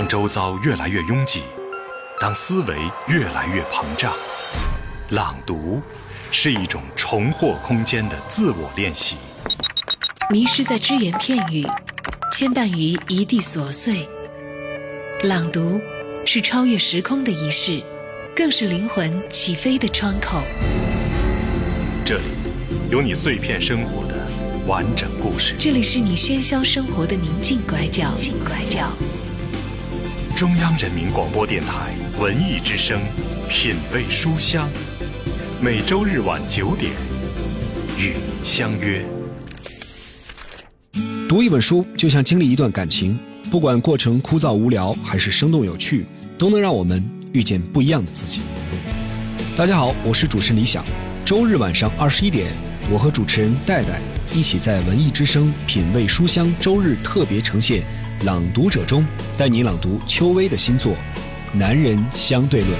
当周遭越来越拥挤，当思维越来越膨胀，朗读是一种重获空间的自我练习。迷失在只言片语，牵绊于一地琐碎。朗读是超越时空的仪式，更是灵魂起飞的窗口。这里有你碎片生活的完整故事，这里是你喧嚣生活的宁静拐角。中央人民广播电台文艺之声，品味书香，每周日晚九点与您相约。读一本书就像经历一段感情，不管过程枯燥无聊还是生动有趣，都能让我们遇见不一样的自己。大家好，我是主持人李想。周日晚上二十一点，我和主持人戴戴一起在文艺之声品味书香周日特别呈现。朗读者中，带你朗读邱薇的新作《男人相对论》。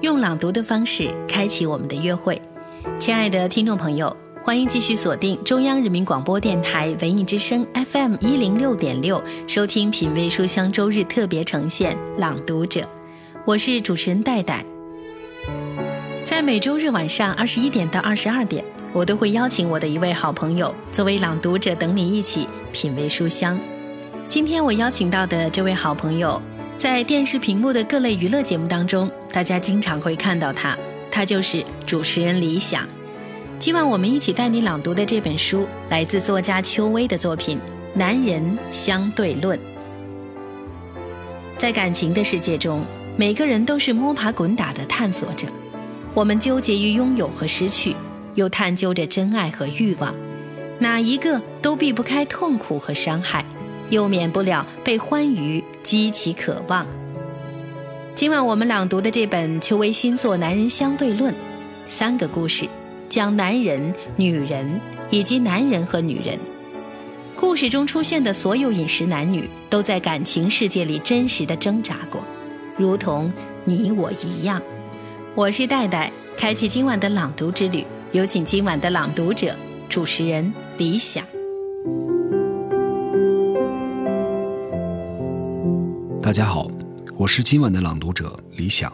用朗读的方式开启我们的约会，亲爱的听众朋友，欢迎继续锁定中央人民广播电台文艺之声 FM 一零六点六，收听品味书香周日特别呈现《朗读者》，我是主持人戴戴。在每周日晚上二十一点到二十二点，我都会邀请我的一位好朋友作为朗读者，等你一起品味书香。今天我邀请到的这位好朋友，在电视屏幕的各类娱乐节目当中，大家经常会看到他，他就是主持人李想。今晚我们一起带你朗读的这本书，来自作家邱薇的作品《男人相对论》。在感情的世界中，每个人都是摸爬滚打的探索者。我们纠结于拥有和失去，又探究着真爱和欲望，哪一个都避不开痛苦和伤害，又免不了被欢愉激起渴望。今晚我们朗读的这本邱薇新作《男人相对论》，三个故事，讲男人、女人以及男人和女人。故事中出现的所有饮食男女，都在感情世界里真实的挣扎过，如同你我一样。我是戴戴，开启今晚的朗读之旅。有请今晚的朗读者，主持人李想。大家好，我是今晚的朗读者李想。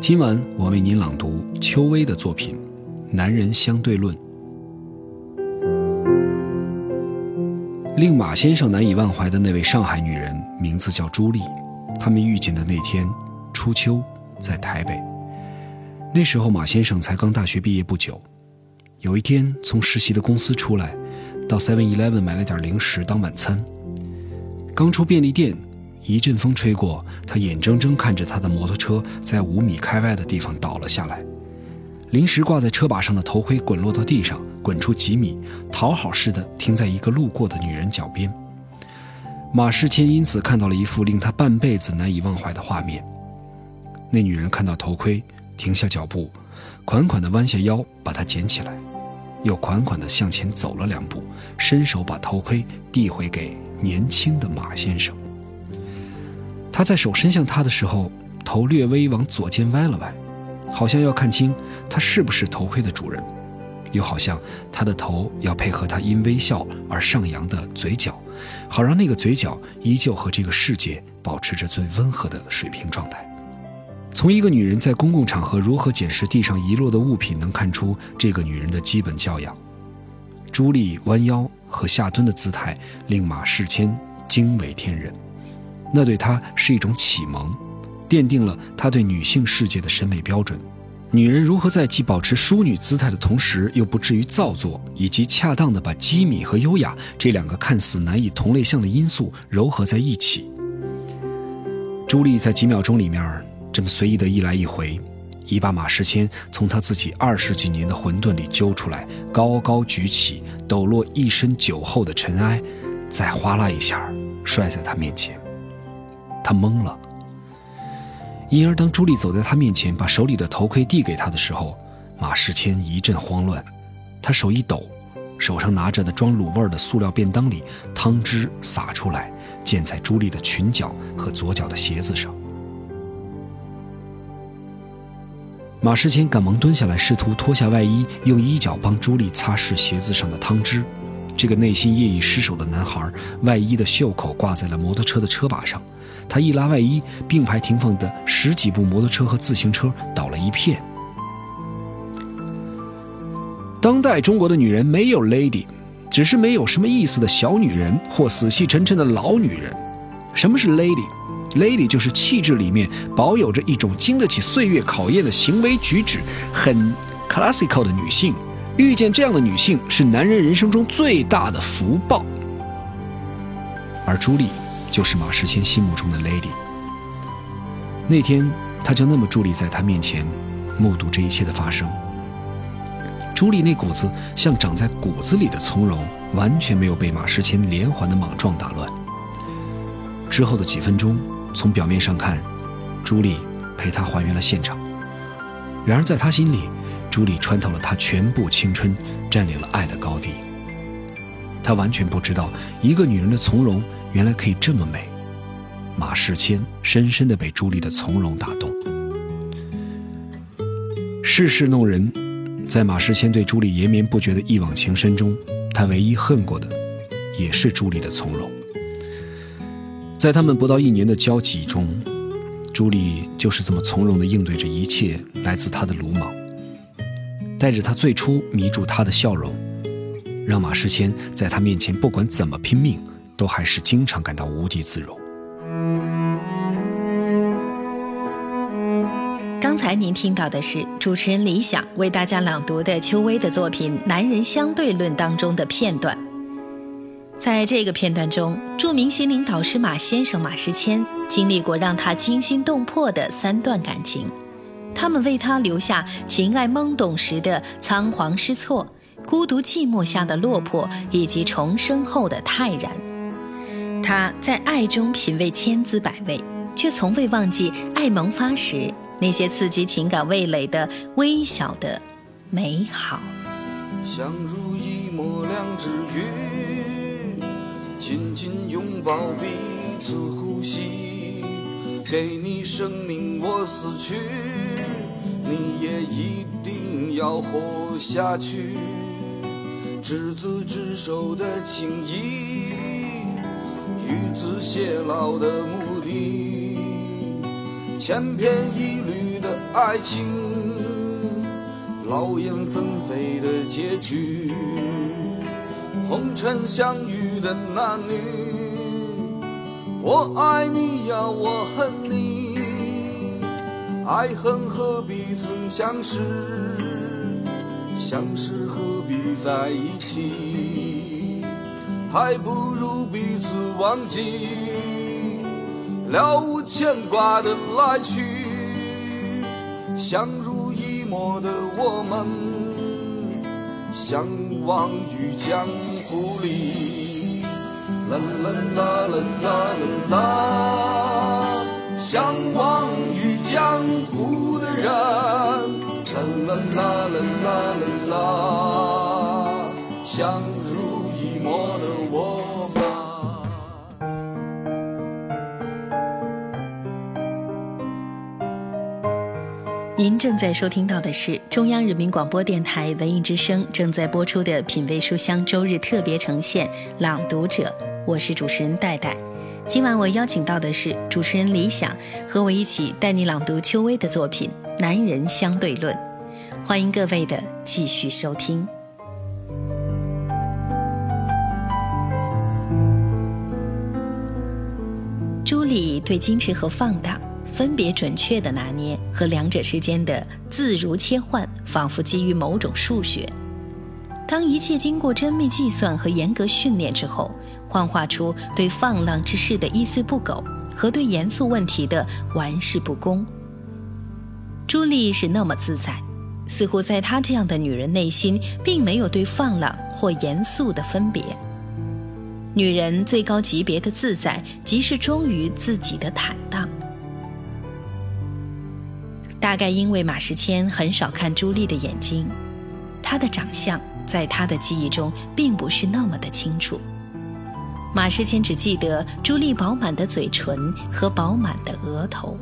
今晚我为您朗读邱薇的作品《男人相对论》。令马先生难以忘怀的那位上海女人，名字叫朱莉。他们遇见的那天，初秋，在台北。那时候，马先生才刚大学毕业不久。有一天，从实习的公司出来，到 Seven Eleven 买了点零食当晚餐。刚出便利店，一阵风吹过，他眼睁睁看着他的摩托车在五米开外的地方倒了下来，临时挂在车把上的头盔滚落到地上，滚出几米，讨好似的停在一个路过的女人脚边。马世谦因此看到了一幅令他半辈子难以忘怀的画面。那女人看到头盔。停下脚步，款款地弯下腰把它捡起来，又款款地向前走了两步，伸手把头盔递回给年轻的马先生。他在手伸向他的时候，头略微往左肩歪了歪，好像要看清他是不是头盔的主人，又好像他的头要配合他因微笑而上扬的嘴角，好让那个嘴角依旧和这个世界保持着最温和的水平状态。从一个女人在公共场合如何捡拾地上遗落的物品，能看出这个女人的基本教养。朱莉弯腰和下蹲的姿态令马世谦惊为天人，那对他是一种启蒙，奠定了他对女性世界的审美标准。女人如何在既保持淑女姿态的同时，又不至于造作，以及恰当的把机敏和优雅这两个看似难以同类项的因素糅合在一起。朱莉在几秒钟里面。这么随意的一来一回，已把马世谦从他自己二十几年的混沌里揪出来，高高举起，抖落一身酒后的尘埃，再哗啦一下摔在他面前。他懵了。因而，当朱莉走在他面前，把手里的头盔递给他的时候，马世谦一阵慌乱，他手一抖，手上拿着的装卤味的塑料便当里汤汁洒出来，溅在朱莉的裙角和左脚的鞋子上。马世谦赶忙蹲下来，试图脱下外衣，用衣角帮朱莉擦拭鞋子上的汤汁。这个内心夜已失守的男孩，外衣的袖口挂在了摩托车的车把上。他一拉外衣，并排停放的十几部摩托车和自行车倒了一片。当代中国的女人没有 lady，只是没有什么意思的小女人或死气沉沉的老女人。什么是 lady？Lady 就是气质里面保有着一种经得起岁月考验的行为举止，很 classical 的女性。遇见这样的女性是男人人生中最大的福报，而朱莉就是马世谦心目中的 lady。那天，他就那么伫立在他面前，目睹这一切的发生。朱莉那股子像长在骨子里的从容，完全没有被马世谦连环的莽撞打乱。之后的几分钟，从表面上看，朱莉陪他还原了现场。然而在他心里，朱莉穿透了他全部青春，占领了爱的高地。他完全不知道，一个女人的从容原来可以这么美。马世谦深深地被朱莉的从容打动。世事弄人，在马世谦对朱莉延绵不绝的一往情深中，他唯一恨过的，也是朱莉的从容。在他们不到一年的交集中，朱莉就是这么从容地应对着一切来自他的鲁莽。带着他最初迷住他的笑容，让马世谦在他面前不管怎么拼命，都还是经常感到无地自容。刚才您听到的是主持人李想为大家朗读的邱薇的作品《男人相对论》当中的片段。在这个片段中，著名心灵导师马先生马世谦经历过让他惊心动魄的三段感情。他们为他留下情爱懵懂时的仓皇失措，孤独寂寞下的落魄，以及重生后的泰然。他在爱中品味千滋百味，却从未忘记爱萌发时那些刺激情感味蕾的微小的美好。相濡以沫两只鱼，紧紧拥抱彼此呼吸，给你生命我死去。你也一定要活下去，执子之手的情谊，与子偕老的目的，千篇一律的爱情，劳燕分飞的结局，红尘相遇的男女，我爱你呀，我恨你。爱恨何必曾相识，相识何必在一起？还不如彼此忘记，了无牵挂的来去。相濡以沫的我们，相忘于江湖狐狸。啦啦啦啦啦啦，相忘于。江湖的人，啦啦啦啦啦啦啦，相濡以沫的我您正在收听到的是中央人民广播电台文艺之声正在播出的《品味书香》周日特别呈现《朗读者》，我是主持人戴戴。今晚我邀请到的是主持人李想，和我一起带你朗读邱薇的作品《男人相对论》。欢迎各位的继续收听。朱莉对矜持和放荡分别准确的拿捏，和两者之间的自如切换，仿佛基于某种数学。当一切经过缜密计算和严格训练之后。幻化出对放浪之事的一丝不苟和对严肃问题的玩世不恭。朱莉是那么自在，似乎在她这样的女人内心并没有对放浪或严肃的分别。女人最高级别的自在，即是忠于自己的坦荡。大概因为马世谦很少看朱莉的眼睛，她的长相在他的记忆中并不是那么的清楚。马世谦只记得朱莉饱满的嘴唇和饱满的额头。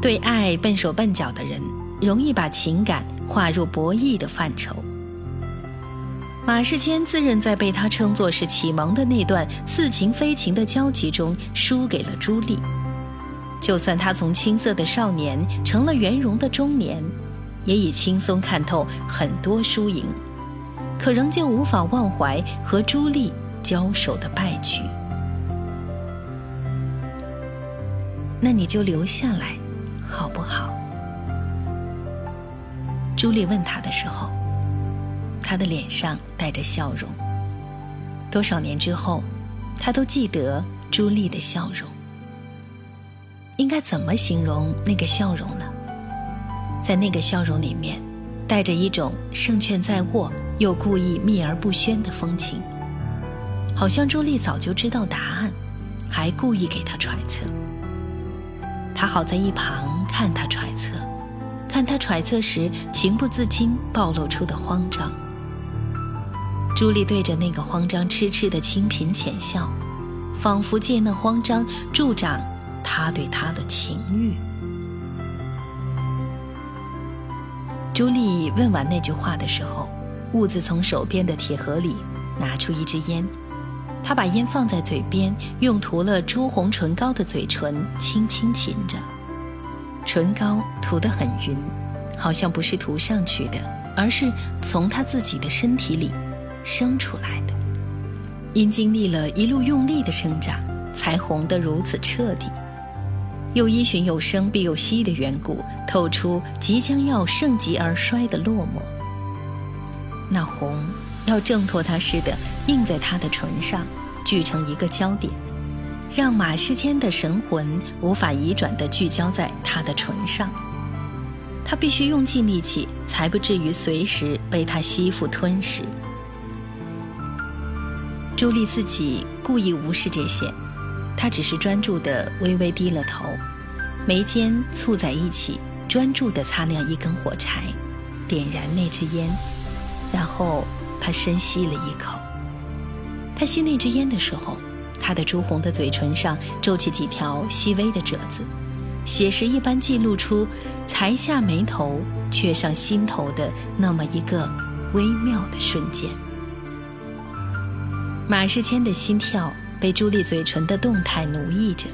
对爱笨手笨脚的人，容易把情感划入博弈的范畴。马世谦自认在被他称作是启蒙的那段似情非情的交集中输给了朱莉。就算他从青涩的少年成了圆融的中年，也已轻松看透很多输赢，可仍旧无法忘怀和朱莉交手的败局。那你就留下来，好不好？朱莉问他的时候。他的脸上带着笑容。多少年之后，他都记得朱莉的笑容。应该怎么形容那个笑容呢？在那个笑容里面，带着一种胜券在握又故意秘而不宣的风情，好像朱莉早就知道答案，还故意给他揣测。他好在一旁看他揣测，看他揣测时情不自禁暴露出的慌张。朱莉对着那个慌张痴痴的清贫浅笑，仿佛借那慌张助长他对她的情欲。朱莉问完那句话的时候，兀自从手边的铁盒里拿出一支烟，她把烟放在嘴边，用涂了朱红唇膏的嘴唇轻轻噙着，唇膏涂得很匀，好像不是涂上去的，而是从她自己的身体里。生出来的，因经历了一路用力的生长，才红得如此彻底。又依循有生必有息的缘故，透出即将要盛极而衰的落寞。那红要挣脱他似的印在他的唇上，聚成一个焦点，让马世谦的神魂无法移转地聚焦在他的唇上。他必须用尽力气，才不至于随时被他吸附吞噬。朱莉自己故意无视这些，他只是专注地微微低了头，眉间蹙在一起，专注地擦亮一根火柴，点燃那支烟，然后他深吸了一口。他吸那支烟的时候，他的朱红的嘴唇上皱起几条细微的褶子，写实一般记录出才下眉头却上心头的那么一个微妙的瞬间。马世谦的心跳被朱莉嘴唇的动态奴役着，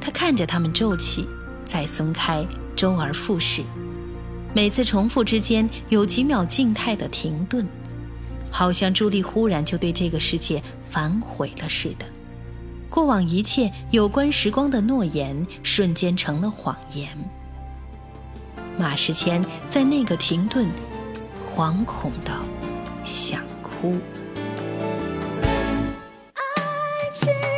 他看着他们皱起，再松开，周而复始。每次重复之间有几秒静态的停顿，好像朱莉忽然就对这个世界反悔了似的。过往一切有关时光的诺言瞬间成了谎言。马世谦在那个停顿，惶恐的想哭。kitchen.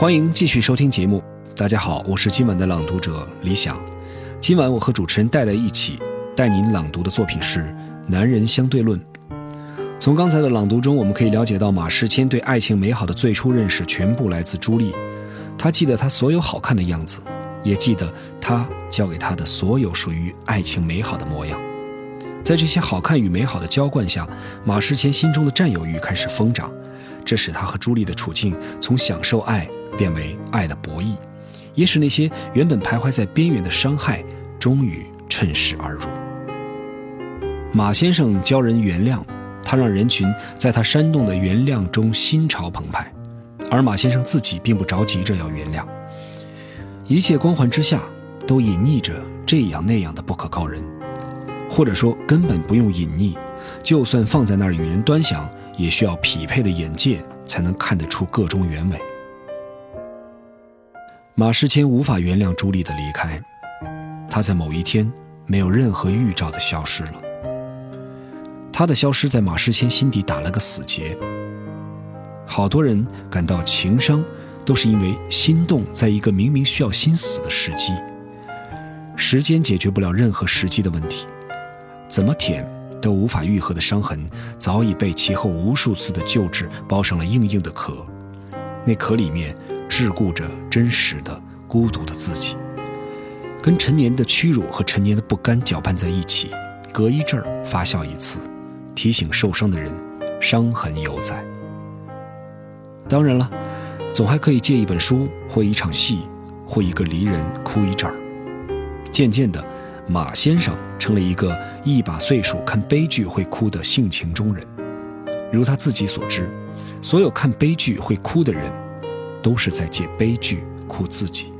欢迎继续收听节目。大家好，我是今晚的朗读者李想。今晚我和主持人戴戴一起带您朗读的作品是《男人相对论》。从刚才的朗读中，我们可以了解到马世谦对爱情美好的最初认识全部来自朱莉。他记得她所有好看的样子，也记得他教给他的所有属于爱情美好的模样。在这些好看与美好的浇灌下，马世谦心中的占有欲开始疯长，这使他和朱莉的处境从享受爱。变为爱的博弈，也使那些原本徘徊在边缘的伤害，终于趁势而入。马先生教人原谅，他让人群在他煽动的原谅中心潮澎湃，而马先生自己并不着急着要原谅。一切光环之下，都隐匿着这样那样的不可告人，或者说根本不用隐匿，就算放在那儿与人端详，也需要匹配的眼界才能看得出个中原委。马世谦无法原谅朱莉的离开，他在某一天没有任何预兆的消失了。他的消失在马世谦心底打了个死结。好多人感到情伤，都是因为心动在一个明明需要心死的时机。时间解决不了任何时机的问题，怎么舔都无法愈合的伤痕，早已被其后无数次的救治包上了硬硬的壳。那壳里面桎梏着真实的、孤独的自己，跟陈年的屈辱和陈年的不甘搅拌在一起，隔一阵儿发酵一次，提醒受伤的人，伤痕犹在。当然了，总还可以借一本书，或一场戏，或一个离人哭一阵儿。渐渐的，马先生成了一个一把岁数看悲剧会哭的性情中人。如他自己所知，所有看悲剧会哭的人，都是在借悲剧哭自己。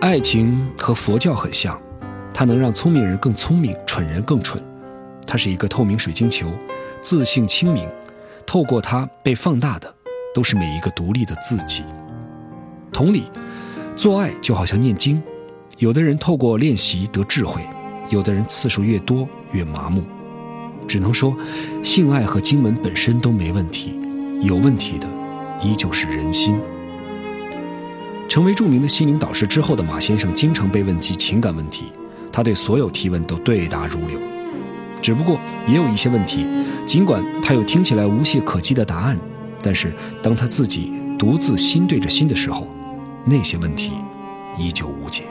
爱情和佛教很像，它能让聪明人更聪明，蠢人更蠢。它是一个透明水晶球，自信清明。透过它被放大的，都是每一个独立的自己。同理，做爱就好像念经，有的人透过练习得智慧，有的人次数越多越麻木。只能说，性爱和经文本身都没问题，有问题的依旧是人心。成为著名的心灵导师之后的马先生，经常被问及情感问题，他对所有提问都对答如流。只不过也有一些问题，尽管他有听起来无懈可击的答案，但是当他自己独自心对着心的时候，那些问题依旧无解。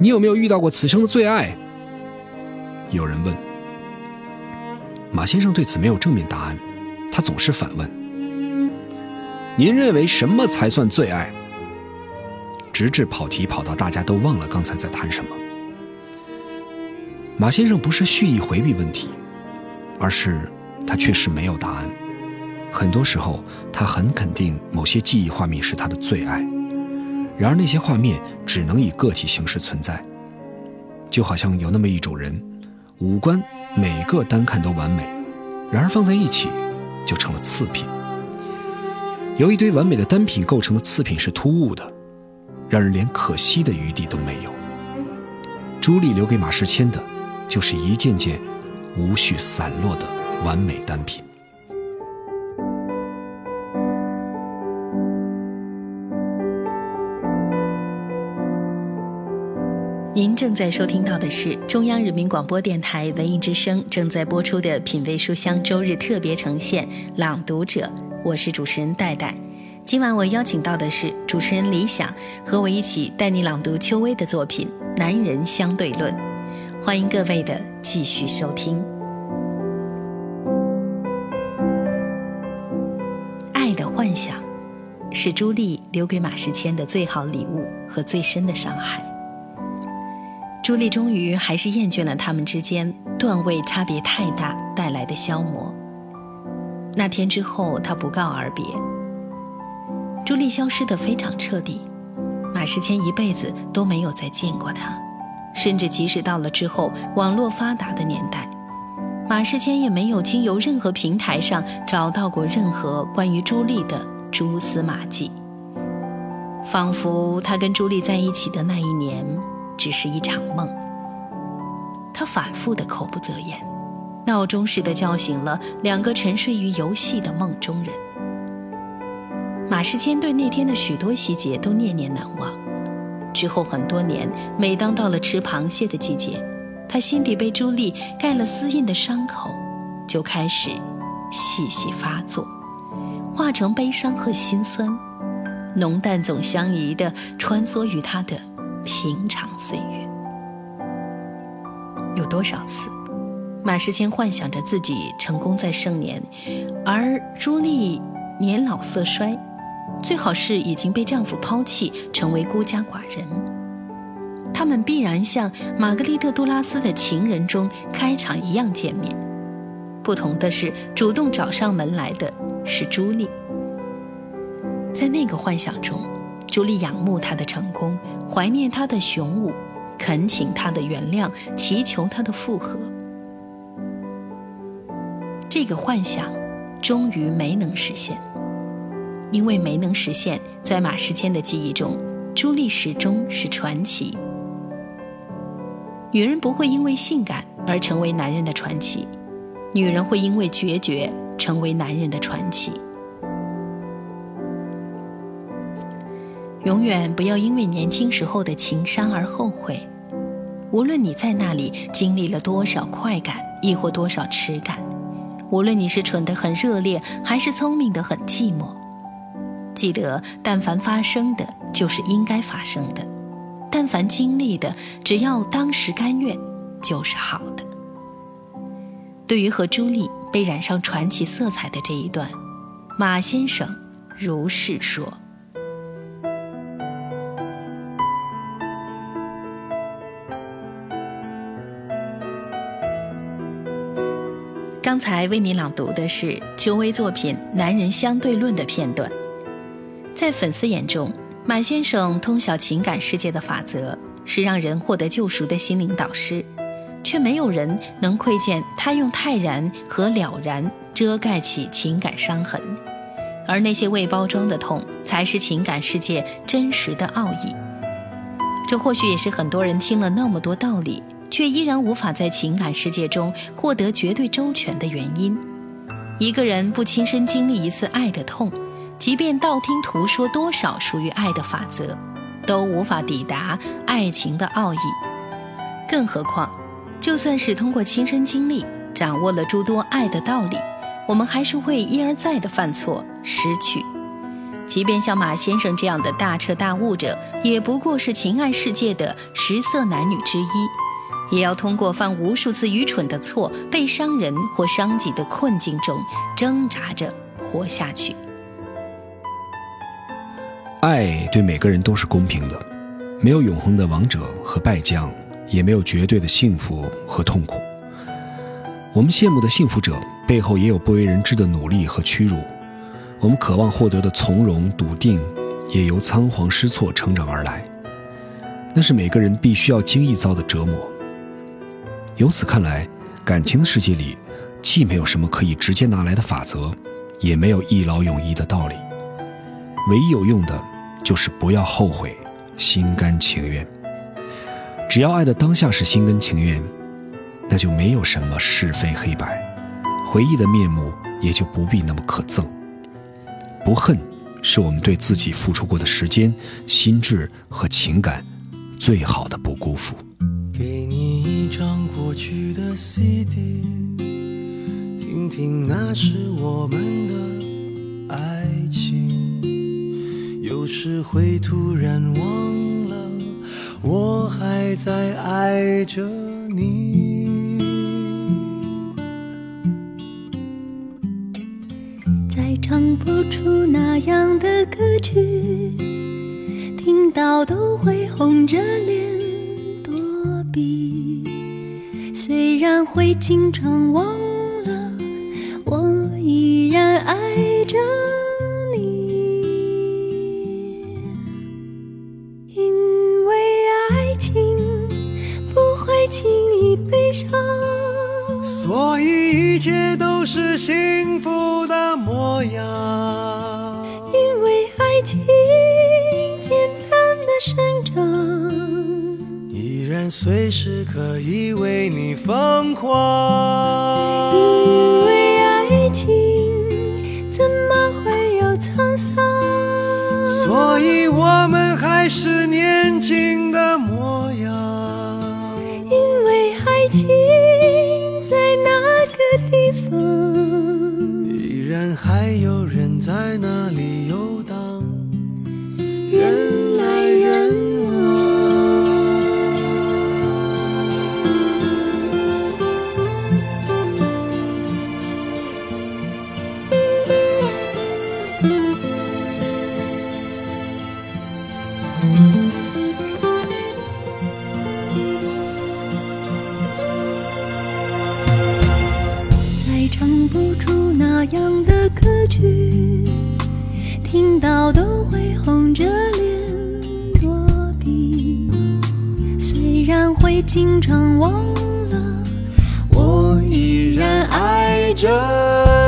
你有没有遇到过此生的最爱？有人问。马先生对此没有正面答案，他总是反问：“您认为什么才算最爱？”直至跑题跑到大家都忘了刚才在谈什么。马先生不是蓄意回避问题，而是他确实没有答案。很多时候，他很肯定某些记忆画面是他的最爱，然而那些画面只能以个体形式存在。就好像有那么一种人，五官每个单看都完美，然而放在一起就成了次品。由一堆完美的单品构成的次品是突兀的，让人连可惜的余地都没有。朱莉留给马世谦的。就是一件件无序散落的完美单品。您正在收听到的是中央人民广播电台文艺之声正在播出的《品味书香》周日特别呈现《朗读者》，我是主持人戴戴。今晚我邀请到的是主持人李想，和我一起带你朗读邱薇的作品《男人相对论》。欢迎各位的继续收听。爱的幻想，是朱莉留给马世谦的最好礼物和最深的伤害。朱莉终于还是厌倦了他们之间段位差别太大带来的消磨。那天之后，他不告而别。朱莉消失的非常彻底，马世谦一辈子都没有再见过她。甚至即使到了之后网络发达的年代，马世谦也没有经由任何平台上找到过任何关于朱莉的蛛丝马迹。仿佛他跟朱莉在一起的那一年只是一场梦。他反复的口不择言，闹钟似的叫醒了两个沉睡于游戏的梦中人。马世谦对那天的许多细节都念念难忘。之后很多年，每当到了吃螃蟹的季节，他心底被朱莉盖了丝印的伤口，就开始细细发作，化成悲伤和心酸，浓淡总相宜的穿梭于他的平常岁月。有多少次，马世谦幻想着自己成功在盛年，而朱莉年老色衰。最好是已经被丈夫抛弃，成为孤家寡人。他们必然像玛格丽特·杜拉斯的情人中开场一样见面，不同的是，主动找上门来的是朱莉。在那个幻想中，朱莉仰慕他的成功，怀念他的雄武，恳请他的原谅，祈求他的复合。这个幻想终于没能实现。因为没能实现，在马世谦的记忆中，朱莉始终是传奇。女人不会因为性感而成为男人的传奇，女人会因为决绝成为男人的传奇。永远不要因为年轻时候的情伤而后悔，无论你在那里经历了多少快感，亦或多少耻感，无论你是蠢得很热烈，还是聪明得很寂寞，记得，但凡发生的，就是应该发生的；但凡经历的，只要当时甘愿，就是好的。对于和朱莉被染上传奇色彩的这一段，马先生如是说。刚才为你朗读的是邱薇作品《男人相对论》的片段。在粉丝眼中，马先生通晓情感世界的法则，是让人获得救赎的心灵导师，却没有人能窥见他用泰然和了然遮盖起情感伤痕，而那些未包装的痛，才是情感世界真实的奥义。这或许也是很多人听了那么多道理。却依然无法在情感世界中获得绝对周全的原因。一个人不亲身经历一次爱的痛，即便道听途说多少属于爱的法则，都无法抵达爱情的奥义。更何况，就算是通过亲身经历掌握了诸多爱的道理，我们还是会一而再的犯错失去。即便像马先生这样的大彻大悟者，也不过是情爱世界的十色男女之一。也要通过犯无数次愚蠢的错、被伤人或伤己的困境中挣扎着活下去。爱对每个人都是公平的，没有永恒的王者和败将，也没有绝对的幸福和痛苦。我们羡慕的幸福者背后，也有不为人知的努力和屈辱；我们渴望获得的从容笃定，也由仓皇失措成长而来。那是每个人必须要经历遭的折磨。由此看来，感情的世界里，既没有什么可以直接拿来的法则，也没有一劳永逸的道理。唯一有用的，就是不要后悔，心甘情愿。只要爱的当下是心甘情愿，那就没有什么是非黑白，回忆的面目也就不必那么可憎。不恨，是我们对自己付出过的时间、心智和情感，最好的不辜负。给你去的 CD，听听那是我们的爱情。有时会突然忘了，我还在爱着你。再唱不出那样的歌曲，听到都会红着脸躲避。虽然会经常忘了，我依然爱着你，因为爱情不会轻易悲伤，所以一切都是幸福的模样。因为爱情简单的生长。随时可以为你疯狂，因为爱情怎么会有沧桑？所以我们还是唱不出那样的歌曲听到都会红着脸躲避，虽然会经常忘了，我依然爱着。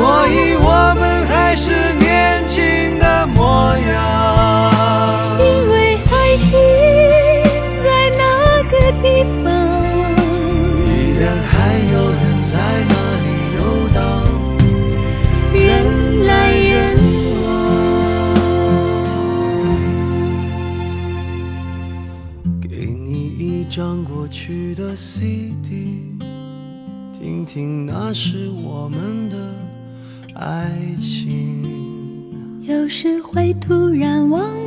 所以我们还是年轻的模样。因为爱情在那个地方，依然还有人在那里游荡，人来人往。给你一张过去的 CD，听听那是我们的爱情。有时会突然忘